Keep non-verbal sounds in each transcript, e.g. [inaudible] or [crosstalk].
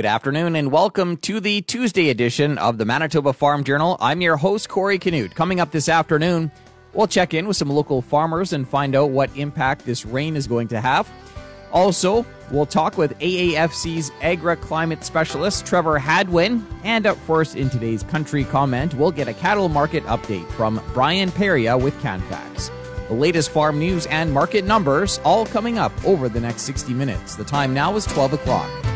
Good afternoon and welcome to the Tuesday edition of the Manitoba Farm Journal. I'm your host, Corey Canute. Coming up this afternoon, we'll check in with some local farmers and find out what impact this rain is going to have. Also, we'll talk with AAFC's Agri Climate Specialist, Trevor Hadwen. And up first in today's country comment, we'll get a cattle market update from Brian Perillat with Canfax. The latest farm news and market numbers all coming up over the next 60 minutes. The time now is 12 o'clock.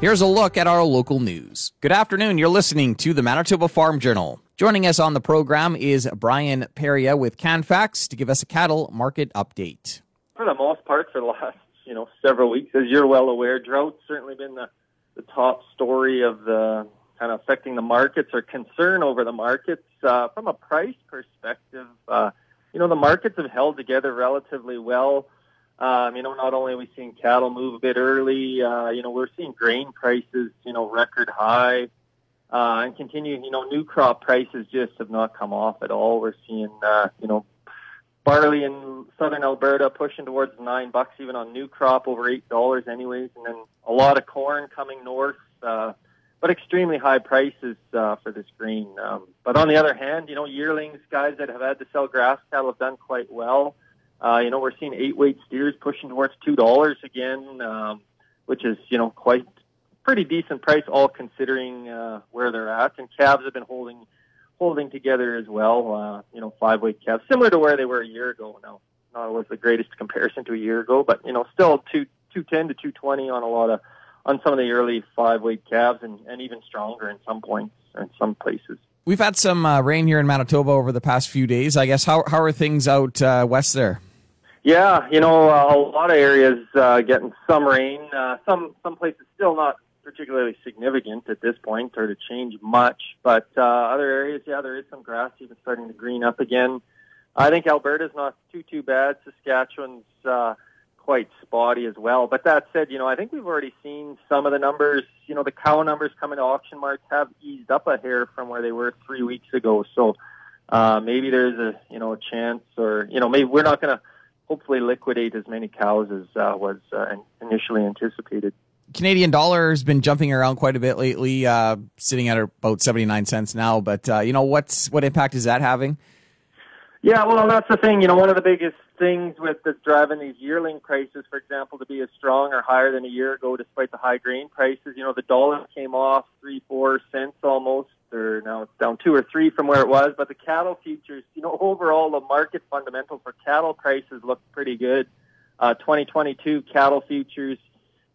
Here's a look at our local news. Good afternoon. You're listening to the Manitoba Farm Journal. Joining us on the program is Brian Perillat with Canfax to give us a cattle market update. For the most part, for the last you know several weeks, as you're well aware, drought's certainly been the the top story of the kind of affecting the markets or concern over the markets. Uh, from a price perspective, uh, you know the markets have held together relatively well. Um, you know, not only are we seeing cattle move a bit early, uh, you know, we're seeing grain prices, you know, record high, uh, and continue, you know, new crop prices just have not come off at all. We're seeing, uh, you know, barley in southern Alberta pushing towards nine bucks even on new crop, over eight dollars anyways, and then a lot of corn coming north, uh, but extremely high prices uh, for this grain. Um, but on the other hand, you know, yearlings, guys that have had to sell grass cattle have done quite well. You know, we're seeing eight weight steers pushing towards two dollars again, um, which is you know quite pretty decent price, all considering uh, where they're at. And calves have been holding holding together as well. Uh, you know, five weight calves, similar to where they were a year ago. Now, not always the greatest comparison to a year ago, but you know, still two two ten to two twenty on a lot of on some of the early five weight calves, and, and even stronger in some points or in some places. We've had some uh, rain here in Manitoba over the past few days. I guess how how are things out uh, west there? Yeah, you know, uh, a lot of areas uh, getting some rain. Uh, some some places still not particularly significant at this point or to change much, but uh, other areas, yeah, there is some grass even starting to green up again. I think Alberta's not too too bad. Saskatchewan's uh, quite spotty as well. But that said, you know, I think we've already seen some of the numbers. You know, the cow numbers coming to auction marts have eased up a hair from where they were three weeks ago. So uh, maybe there's a you know a chance, or you know, maybe we're not going to hopefully liquidate as many cows as uh, was uh, initially anticipated. Canadian dollar has been jumping around quite a bit lately, uh, sitting at about seventy nine cents now. But uh, you know what's what impact is that having? Yeah, well, that's the thing. You know, one of the biggest things with that's driving these yearling prices, for example, to be as strong or higher than a year ago, despite the high grain prices. You know, the dollar came off three, four cents almost or now it's down two or three from where it was. But the cattle futures, you know, [laughs] overall the market fundamentals for cattle prices look pretty good. Uh, 2022 cattle futures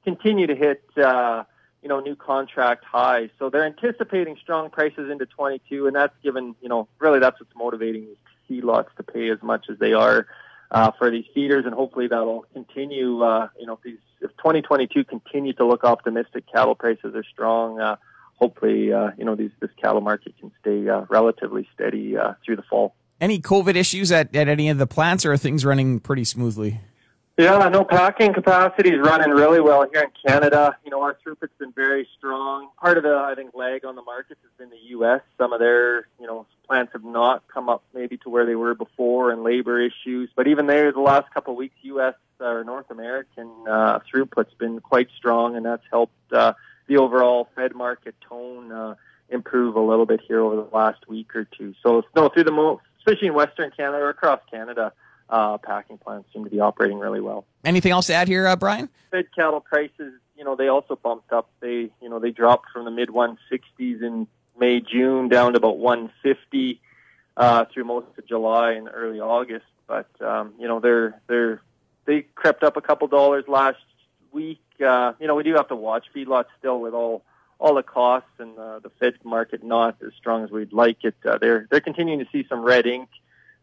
continue to hit, uh, you know, new contract highs. So they're anticipating strong prices into 22, and that's given, you know, really that's what's motivating these feedlots to pay as much as they are uh, for these feeders, and hopefully that'll continue. Uh, you know, if these if 2022 continues to look optimistic, cattle prices are strong. Uh, hopefully, uh, you know, these, this cattle market can stay uh, relatively steady uh, through the fall. Any COVID issues at, at any of the plants, or are things running pretty smoothly? Yeah, no, packing capacity is running really well here in Canada. You know, our throughput's been very strong. Part of the, I think, lag on the markets has been the U.S. Some of their, you know, plants have not come up maybe to where they were before and labor issues. But even there, the last couple of weeks, U.S. or North American uh, throughput's been quite strong, and that's helped uh, the overall Fed market tone uh, improve a little bit here over the last week or two. So, no, through the most, especially in Western Canada or across Canada, uh, packing plants seem to be operating really well. Anything else to add here, uh, Brian? Fed cattle prices, you know, they also bumped up. They, you know, they dropped from the mid 160s in May, June down to about 150 uh, through most of July and early August. But um, you know, they're they're they crept up a couple dollars last week uh, you know, we do have to watch feedlots still with all all the costs and uh, the Fed market not as strong as we'd like it. Uh, they're they're continuing to see some red ink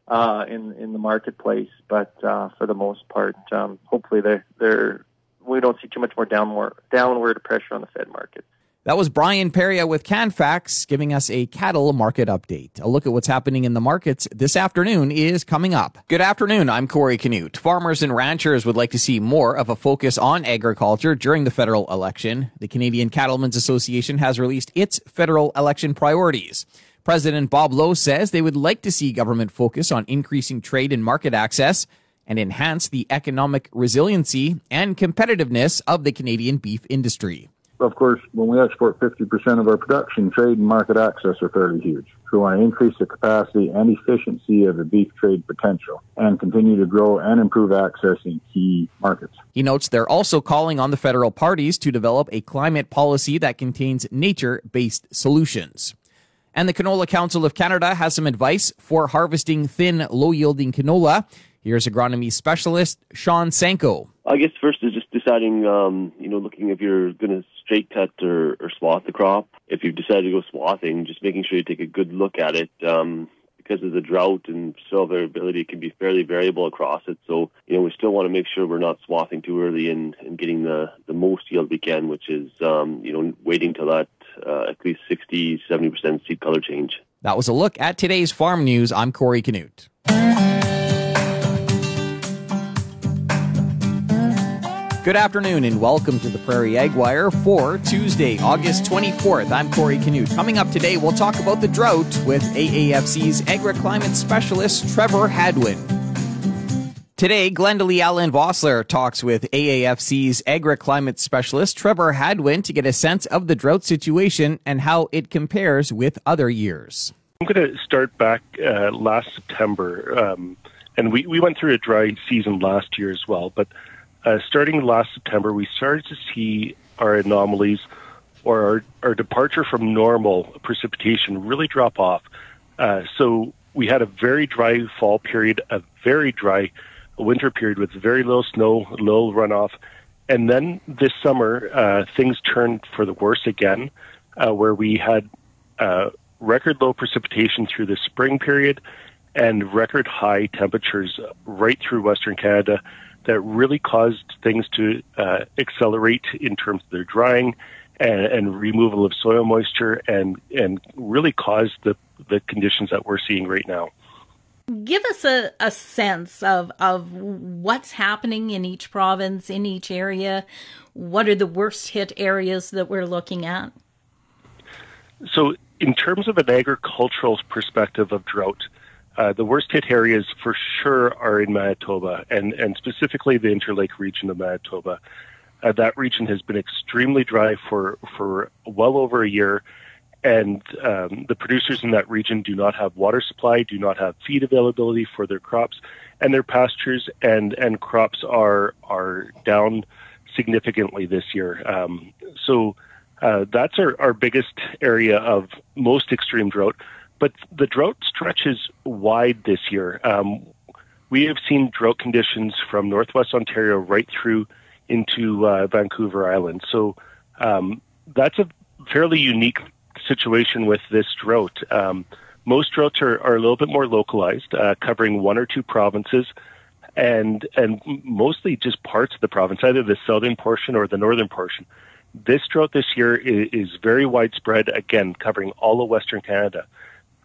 uh, in in the marketplace, but uh, for the most part, um, hopefully they're they're we don't see too much more downward downward pressure on the Fed market. That was Brian Perillat with Canfax giving us a cattle market update. A look at what's happening in the markets this afternoon is coming up. Good afternoon. I'm Corey Canute. Farmers and ranchers would like to see more of a focus on agriculture during the federal election. The Canadian Cattlemen's Association has released its federal election priorities. President Bob Lowe says they would like to see government focus on increasing trade and market access and enhance the economic resiliency and competitiveness of the Canadian beef industry of course, when we export 50% of our production, trade and market access are fairly huge. We want to increase the capacity and efficiency of the beef trade potential and continue to grow and improve access in key markets. He notes they're also calling on the federal parties to develop a climate policy that contains nature based solutions. And the Canola Council of Canada has some advice for harvesting thin, low yielding canola. Here's agronomy specialist Sean Senko. I guess first is just deciding, um, you know, looking if you're going to straight cut or, or swath the crop. If you've decided to go swathing, just making sure you take a good look at it. Um, because of the drought and soil variability, it can be fairly variable across it. So, you know, we still want to make sure we're not swathing too early and, and getting the, the most yield we can, which is, um, you know, waiting till that uh, at least 60, 70% seed color change. That was a look at today's farm news. I'm Corey Canute. Good afternoon and welcome to the Prairie Ag Wire for Tuesday, August 24th. I'm Corey Canute. Coming up today, we'll talk about the drought with AAFC's agriclimate specialist Trevor Hadwen. Today, Glendalee Allen Vossler talks with AAFC's agriclimate specialist Trevor Hadwen to get a sense of the drought situation and how it compares with other years. I'm going to start back uh, last September, um, and we, we went through a dry season last year as well, but uh, starting last September, we started to see our anomalies or our, our departure from normal precipitation really drop off. Uh, so we had a very dry fall period, a very dry winter period with very little snow, little runoff. And then this summer, uh, things turned for the worse again, uh, where we had uh, record low precipitation through the spring period and record high temperatures right through Western Canada that really caused things to uh, accelerate in terms of their drying and, and, removal of soil moisture and, and really caused the, the conditions that we're seeing right now. Give us a, a sense of, of what's happening in each province, in each area. What are the worst hit areas that we're looking at? So, in terms of an agricultural perspective of drought, uh, the worst hit areas for sure are in Manitoba and, and specifically the Interlake region of Manitoba. Uh, that region has been extremely dry for, for well over a year, and um, the producers in that region do not have water supply, do not have feed availability for their crops and their pastures, and, and crops are, are down significantly this year. Um, so uh, that's our, our biggest area of most extreme drought. But the drought stretches wide this year. Um, we have seen drought conditions from northwest Ontario right through into uh, Vancouver Island. So um, that's a fairly unique situation with this drought. Um, most droughts are, are, a little bit more localized, uh, covering one or two provinces, and and mostly just parts of the province, either the southern portion or the northern portion. This drought this year is, is very widespread, again covering all of Western Canada.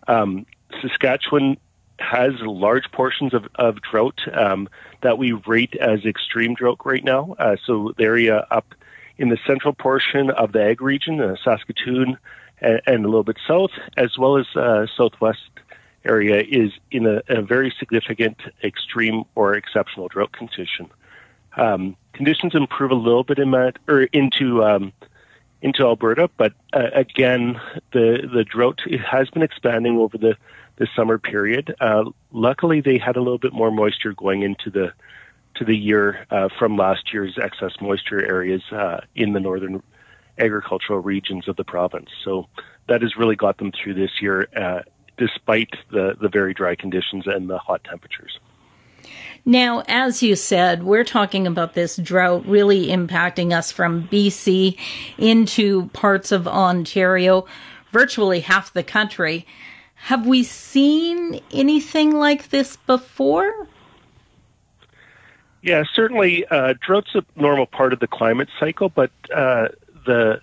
Um, Saskatchewan has large portions of, of drought um, that we rate as extreme drought right now. Uh, so the area up in the central portion of the Ag region, uh, Saskatoon, and, and, a little bit south, as well as uh, southwest area, is in a, a, very significant extreme or exceptional drought condition. Um, conditions improve a little bit in that, or into um, into Alberta. But uh, again, the the drought has been expanding over the the summer period. Uh, luckily, they had a little bit more moisture going into the to the year uh, from last year's excess moisture areas uh, in the northern agricultural regions of the province. So that has really got them through this year, uh, despite the the very dry conditions and the hot temperatures. Now, as you said, we're talking about this drought really impacting us from BC into parts of Ontario, virtually half the country. Have we seen anything like this before? Yeah, certainly. Uh, drought's a normal part of the climate cycle, but uh, the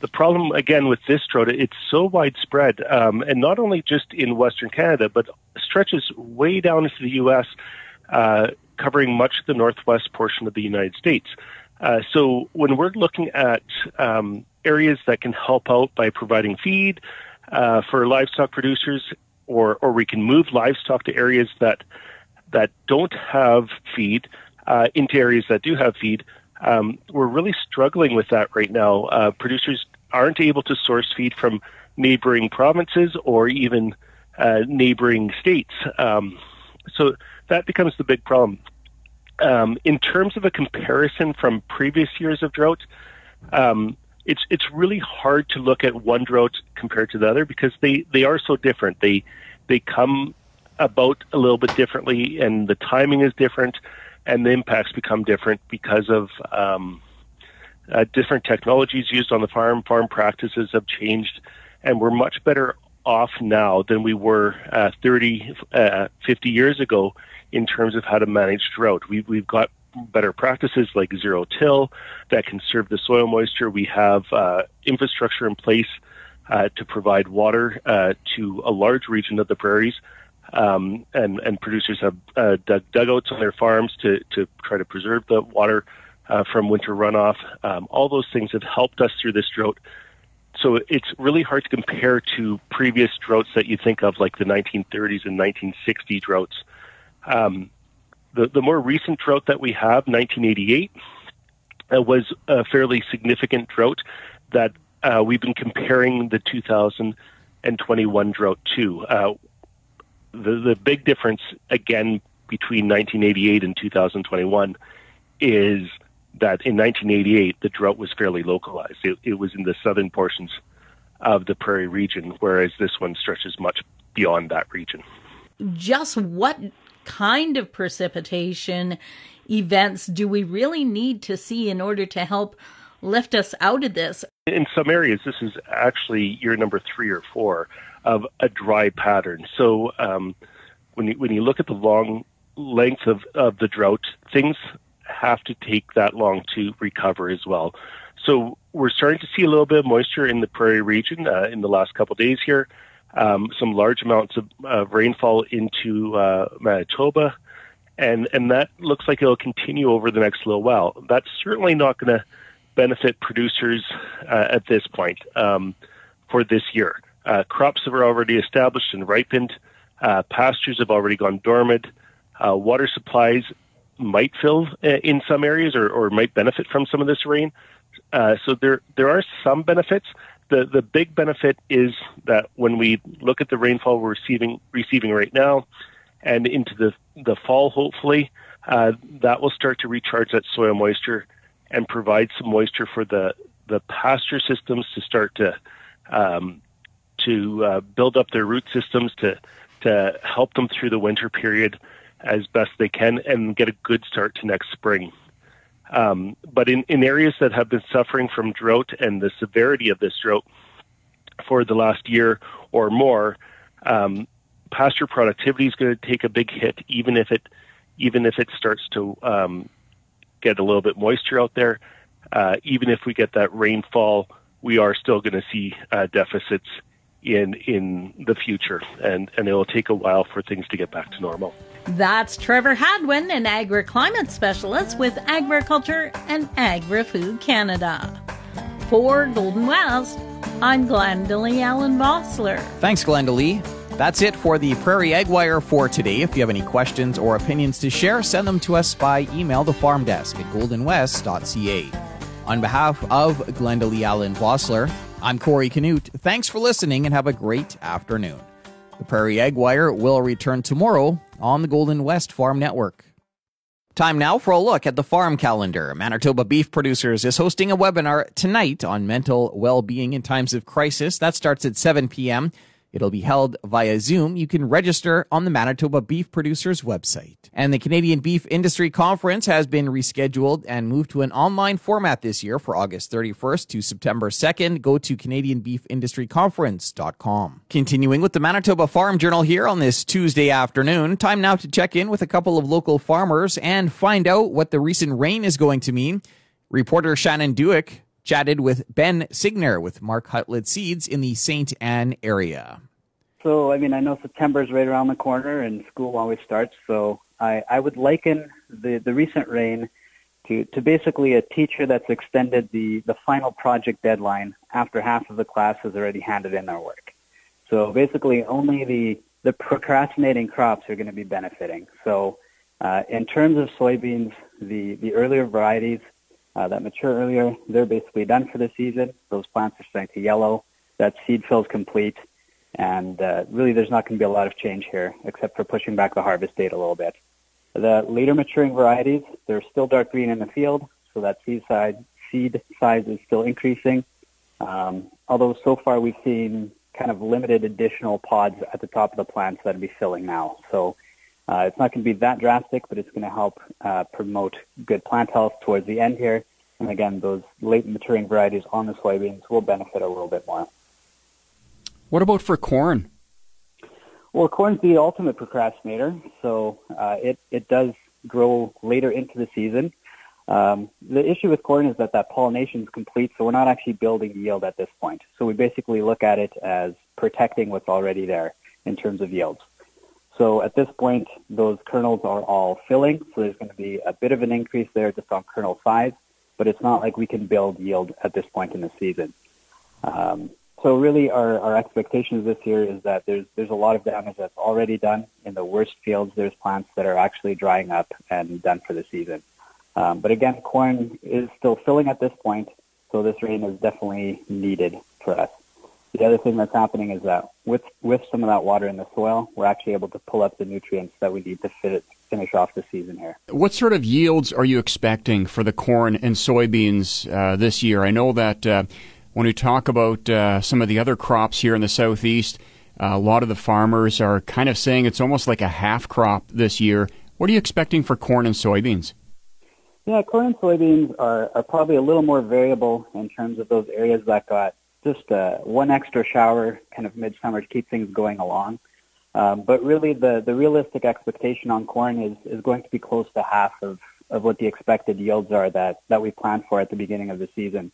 the problem again with this drought, it's so widespread, um, and not only just in Western Canada, but stretches way down into the U.S covering much of the northwest portion of the United States. Uh, so when we're looking at um, areas that can help out by providing feed uh, for livestock producers, or or we can move livestock to areas that that don't have feed uh, into areas that do have feed. Um, we're really struggling with that right now. Uh, producers aren't able to source feed from neighboring provinces or even uh, neighboring states. Um, so that becomes the big problem. Um, in terms of a comparison from previous years of drought, um, it's it's really hard to look at one drought compared to the other because they, they are so different. They they come about a little bit differently, and the timing is different, and the impacts become different because of um, uh, different technologies used on the farm. Farm practices have changed, and we're much better off now than we were uh, 30, uh, 50 years ago in terms of how to manage drought. We've, we've got better practices like zero till that conserve the soil moisture. We have uh, infrastructure in place uh, to provide water uh, to a large region of the prairies. Um, and, and producers have uh, dug dugouts on their farms to, to try to preserve the water uh, from winter runoff. Um, all those things have helped us through this drought. So it's really hard to compare to previous droughts that you think of, like the 1930s and 1960 droughts. Um, the, the more recent drought that we have, 1988, uh, was a fairly significant drought that uh, we've been comparing the 2021 drought to. Uh, the, the big difference, again, between 1988 and 2021 is that in 1988, the drought was fairly localized. It, it was in the southern portions of the prairie region, whereas this one stretches much beyond that region. Just what kind of precipitation events do we really need to see in order to help lift us out of this? In some areas, this is actually year number three or four of a dry pattern. So um, when you, when you look at the long length of, of the drought, things have to take that long to recover as well. So we're starting to see a little bit of moisture in the prairie region uh, in the last couple days here um, some large amounts of uh, rainfall into uh, Manitoba, and and that looks like it'll continue over the next little while. That's certainly not going to benefit producers uh, at this point um, for this year. Uh, crops have already established and ripened. Uh, pastures have already gone dormant. Uh, water supplies might fill in some areas or, or might benefit from some of this rain. so there there are some benefits the the big benefit is that when we look at the rainfall we're receiving receiving right now, and into the the fall, hopefully, uh, that will start to recharge that soil moisture and provide some moisture for the the pasture systems to start to um, to uh, build up their root systems to to help them through the winter period as best they can and get a good start to next spring. Um, but in, in areas that have been suffering from drought and the severity of this drought for the last year or more, um, pasture productivity is going to take a big hit, even if it even if it starts to um, get a little bit moisture out there. Uh, even if we get that rainfall, we are still going to see uh, deficits in in the future, and and it will take a while for things to get back to normal. That's Trevor Hadwen, an agri-climate specialist with Agriculture and Agri-Food Canada. For Golden West, I'm Glendalee Allen Vossler. Thanks, Glendalee. That's it for the Prairie Ag Wire for today. If you have any questions or opinions to share, send them to us by email the farm desk at goldenwest.ca. On behalf of Glendalee Allen Vossler, I'm Corey Canute. Thanks for listening and have a great afternoon. The Prairie Ag Wire will return tomorrow on the Golden West Farm Network. Time now for a look at the farm calendar. Manitoba Beef Producers is hosting a webinar tonight on mental well-being in times of crisis. That starts at 7 p.m. It'll be held via Zoom. You can register on the Manitoba Beef Producers website. And the Canadian Beef Industry Conference has been rescheduled and moved to an online format this year for August 31st to September 2nd. Go to CanadianBeefIndustryConference.com. Continuing with the Manitoba Farm Journal here on this Tuesday afternoon, time now to check in with a couple of local farmers and find out what the recent rain is going to mean. Reporter Shannon Dewick chatted with Ben Signer with Mark Hutlet Seeds in the St. Anne area. So, I mean, I know September is right around the corner and school always starts. So, I, I would liken the, the recent rain to, to basically a teacher that's extended the, the final project deadline after half of the class has already handed in their work. So, basically, only the, the procrastinating crops are going to be benefiting. So, Uh, in terms of soybeans, the, the earlier varieties uh, that mature earlier, they're basically done for the season. Those plants are starting to yellow. That seed fill is complete. And uh, really, there's not going to be a lot of change here, except for pushing back the harvest date a little bit. The later maturing varieties, they're still dark green in the field, so that seed size, seed size is still increasing. Um, although so far we've seen kind of limited additional pods at the top of the plants that will be filling now. So uh, it's not going to be that drastic, but it's going to help uh, promote good plant health towards the end here. And again, those late maturing varieties on the soybeans will benefit a little bit more. What about for corn? Well, corn's the ultimate procrastinator, so uh, it it does grow later into the season. Um, the issue with corn is that that pollination is complete, so we're not actually building yield at this point. So we basically look at it as protecting what's already there in terms of yields. So at this point, those kernels are all filling, so there's going to be a bit of an increase there just on kernel size, but it's not like we can build yield at this point in the season. Um, so really, our, our expectations this year is that there's there's a lot of damage that's already done in the worst fields. There's plants that are actually drying up and done for the season. Um, but again, corn is still filling at this point, so this rain is definitely needed for us. The other thing that's happening is that with with some of that water in the soil, we're actually able to pull up the nutrients that we need to fit, finish off the season here. What sort of yields are you expecting for the corn and soybeans uh, this year? I know that uh, when we talk about uh, some of the other crops here in the southeast, uh, a lot of the farmers are kind of saying it's almost like a half crop this year. What are you expecting for corn and soybeans? Yeah, corn and soybeans are, are probably a little more variable in terms of those areas that got just uh, one extra shower kind of midsummer to keep things going along. Um, but really, the, the realistic expectation on corn is, is going to be close to half of, of what the expected yields are that, that we planned for at the beginning of the season.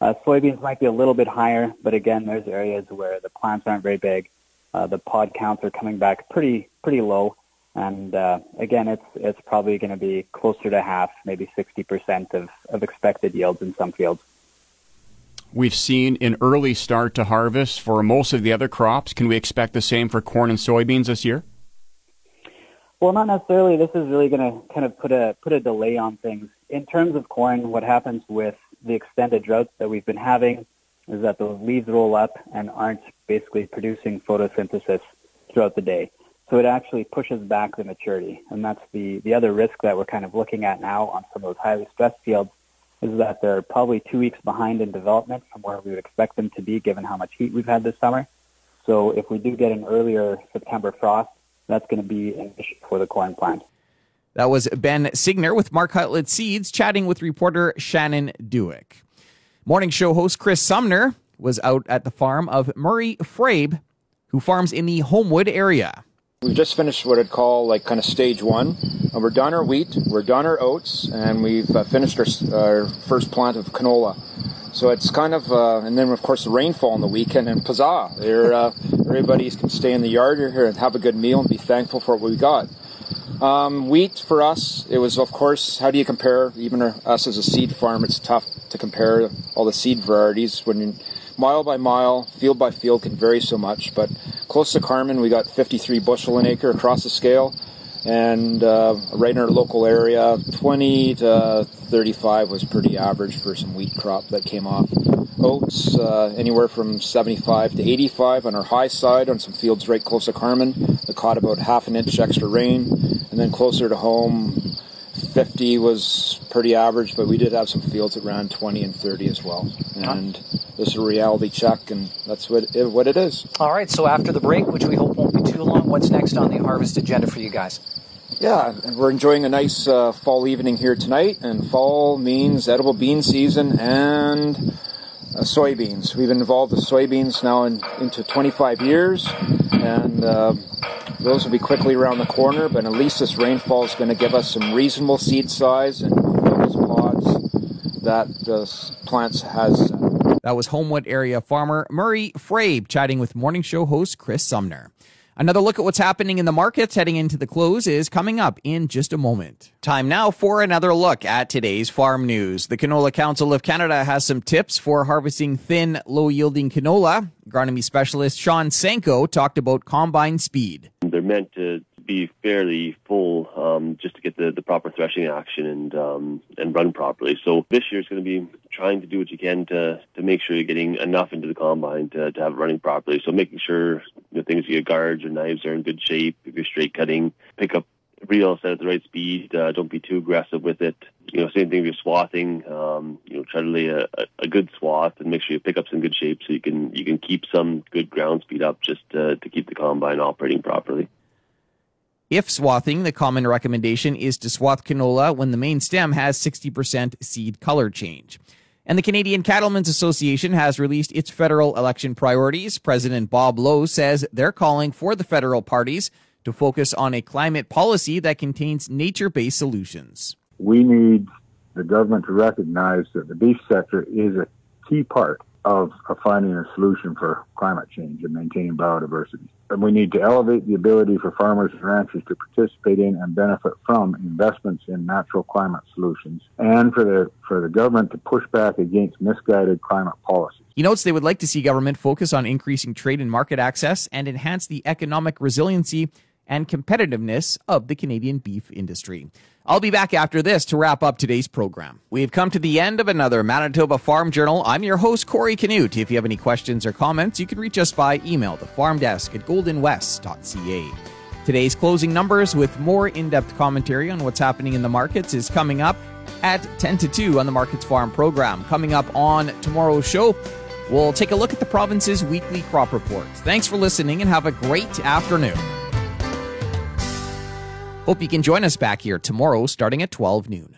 Uh, soybeans might be a little bit higher, but again, there's areas where the plants aren't very big. Uh, the pod counts are coming back pretty pretty low, and uh, again, it's it's probably going to be closer to half, maybe 60% of, of expected yields in some fields. We've seen an early start to harvest for most of the other crops. Can we expect the same for corn and soybeans this year? Well, not necessarily. This is really going to kind of put a put a delay on things. In terms of corn, what happens with the extended droughts that we've been having is that the leaves roll up and aren't basically producing photosynthesis throughout the day. So it actually pushes back the maturity. And that's the, the other risk that we're kind of looking at now on some of those highly stressed fields is that they're probably two weeks behind in development from where we would expect them to be given how much heat we've had this summer. So if we do get an earlier September frost, that's going to be an issue for the corn plant. That was Ben Signer with Mark Hutlet Seeds chatting with reporter Shannon Dewick. Morning show host Chris Sumner was out at the farm of Murray Frabe, who farms in the Homewood area. We've just finished what I'd call like kind of stage one. Uh, we're done our wheat, we're done our oats, and we've uh, finished our, our, first plant of canola. So it's kind of, uh, and then of course the rainfall on the weekend and pizzazz. Uh, everybody can stay in the yard here and have a good meal and be thankful for what we got. Um, wheat for us, it was of course, how do you compare, even us as a seed farm, it's tough to compare all the seed varieties when mile by mile, field by field can vary so much. But close to Carman, we got 53 bushel an acre across the scale, and uh, right in our local area, 20 to 35 was pretty average for some wheat crop that came off. Oats uh, anywhere from 75 to 85 on our high side on some fields right close to Carman. that caught about half an inch extra rain, and then closer to home, 50 was pretty average, but we did have some fields that ran 20 and 30 as well. And this is a reality check, and that's what it, what it is. All right, so after the break, which we hope won't be too long, what's next on the harvest agenda for you guys? Yeah, we're enjoying a nice uh, fall evening here tonight, and fall means edible bean season and uh, soybeans. We've been involved with soybeans now in, into 25 years, and uh, those will be quickly around the corner, but at least this rainfall is going to give us some reasonable seed size and those pods that the plants has. That was Homewood area farmer Murray Frabe chatting with morning show host Chris Sumner. Another look at what's happening in the markets heading into the close is coming up in just a moment. Time now for another look at today's farm news. The Canola Council of Canada has some tips for harvesting thin, low yielding canola. Agronomy specialist Sean Senko talked about combine speed. They're meant to be fairly full um, just to get the, the proper threshing action and um, and run properly. So this year is going to be trying to do what you can to to make sure you're getting enough into the combine to, to have it running properly. So making sure know, things your guards or knives are in good shape. If you're straight cutting, pick up reel set at the right speed. Uh, don't be too aggressive with it. You know, same thing if you're swathing. Um, you know, try to lay a, a, good swath and make sure you pick up some good shape so you can you can keep some good ground speed up just to, to keep the combine operating properly. If swathing, the common recommendation is to swath canola when the main stem has 60% seed color change. And the Canadian Cattlemen's Association has released its federal election priorities. President Bob Lowe says they're calling for the federal parties to focus on a climate policy that contains nature based solutions. We need the government to recognize that the beef sector is a key part of, of finding a solution for climate change and maintaining biodiversity. And we need to elevate the ability for farmers and ranchers to participate in and benefit from investments in natural climate solutions and for the for the government to push back against misguided climate policies. He notes they would like to see government focus on increasing trade and market access and enhance the economic resiliency and competitiveness of the Canadian beef industry. I'll be back after this to wrap up today's program. We've come to the end of another Manitoba Farm Journal. I'm your host, Corey Canute. If you have any questions or comments, you can reach us by email to farmdesk at goldenwest.ca. Today's closing numbers with more in depth commentary on what's happening in the markets is coming up at 10 to 2 on the Markets Farm program. Coming up on tomorrow's show, we'll take a look at the province's weekly crop report. Thanks for listening and have a great afternoon. Hope you can join us back here tomorrow starting at 12 noon.